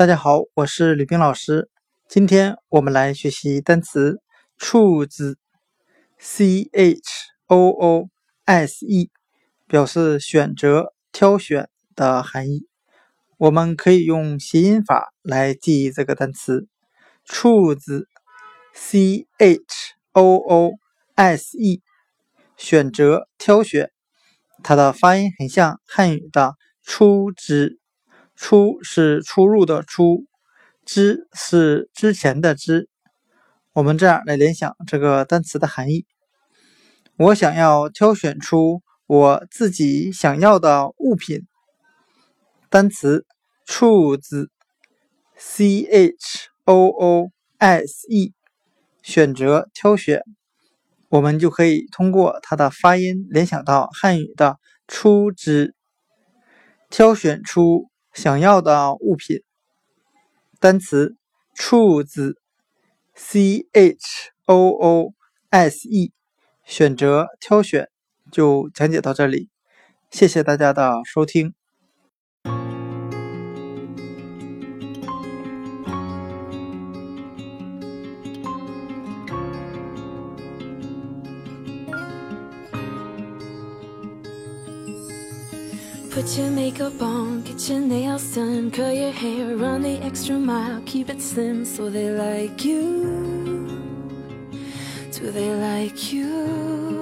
大家好，我是吕冰老师。今天我们来学习单词 “choose”，c h o o s e，表示选择、挑选的含义。我们可以用谐音法来记忆这个单词 “choose”，c h o o s e，选择、挑选。它的发音很像汉语的“出之”。出是出入的出，之是之前的之。我们这样来联想这个单词的含义：我想要挑选出我自己想要的物品。单词 choose，c h o o s e，选择、挑选。我们就可以通过它的发音联想到汉语的出之，挑选出。想要的物品，单词 choose，c h o o s e，选择、挑选，就讲解到这里，谢谢大家的收听。Put your makeup on, get your nails done, curl your hair, run the extra mile, keep it slim so they like you. Do they like you?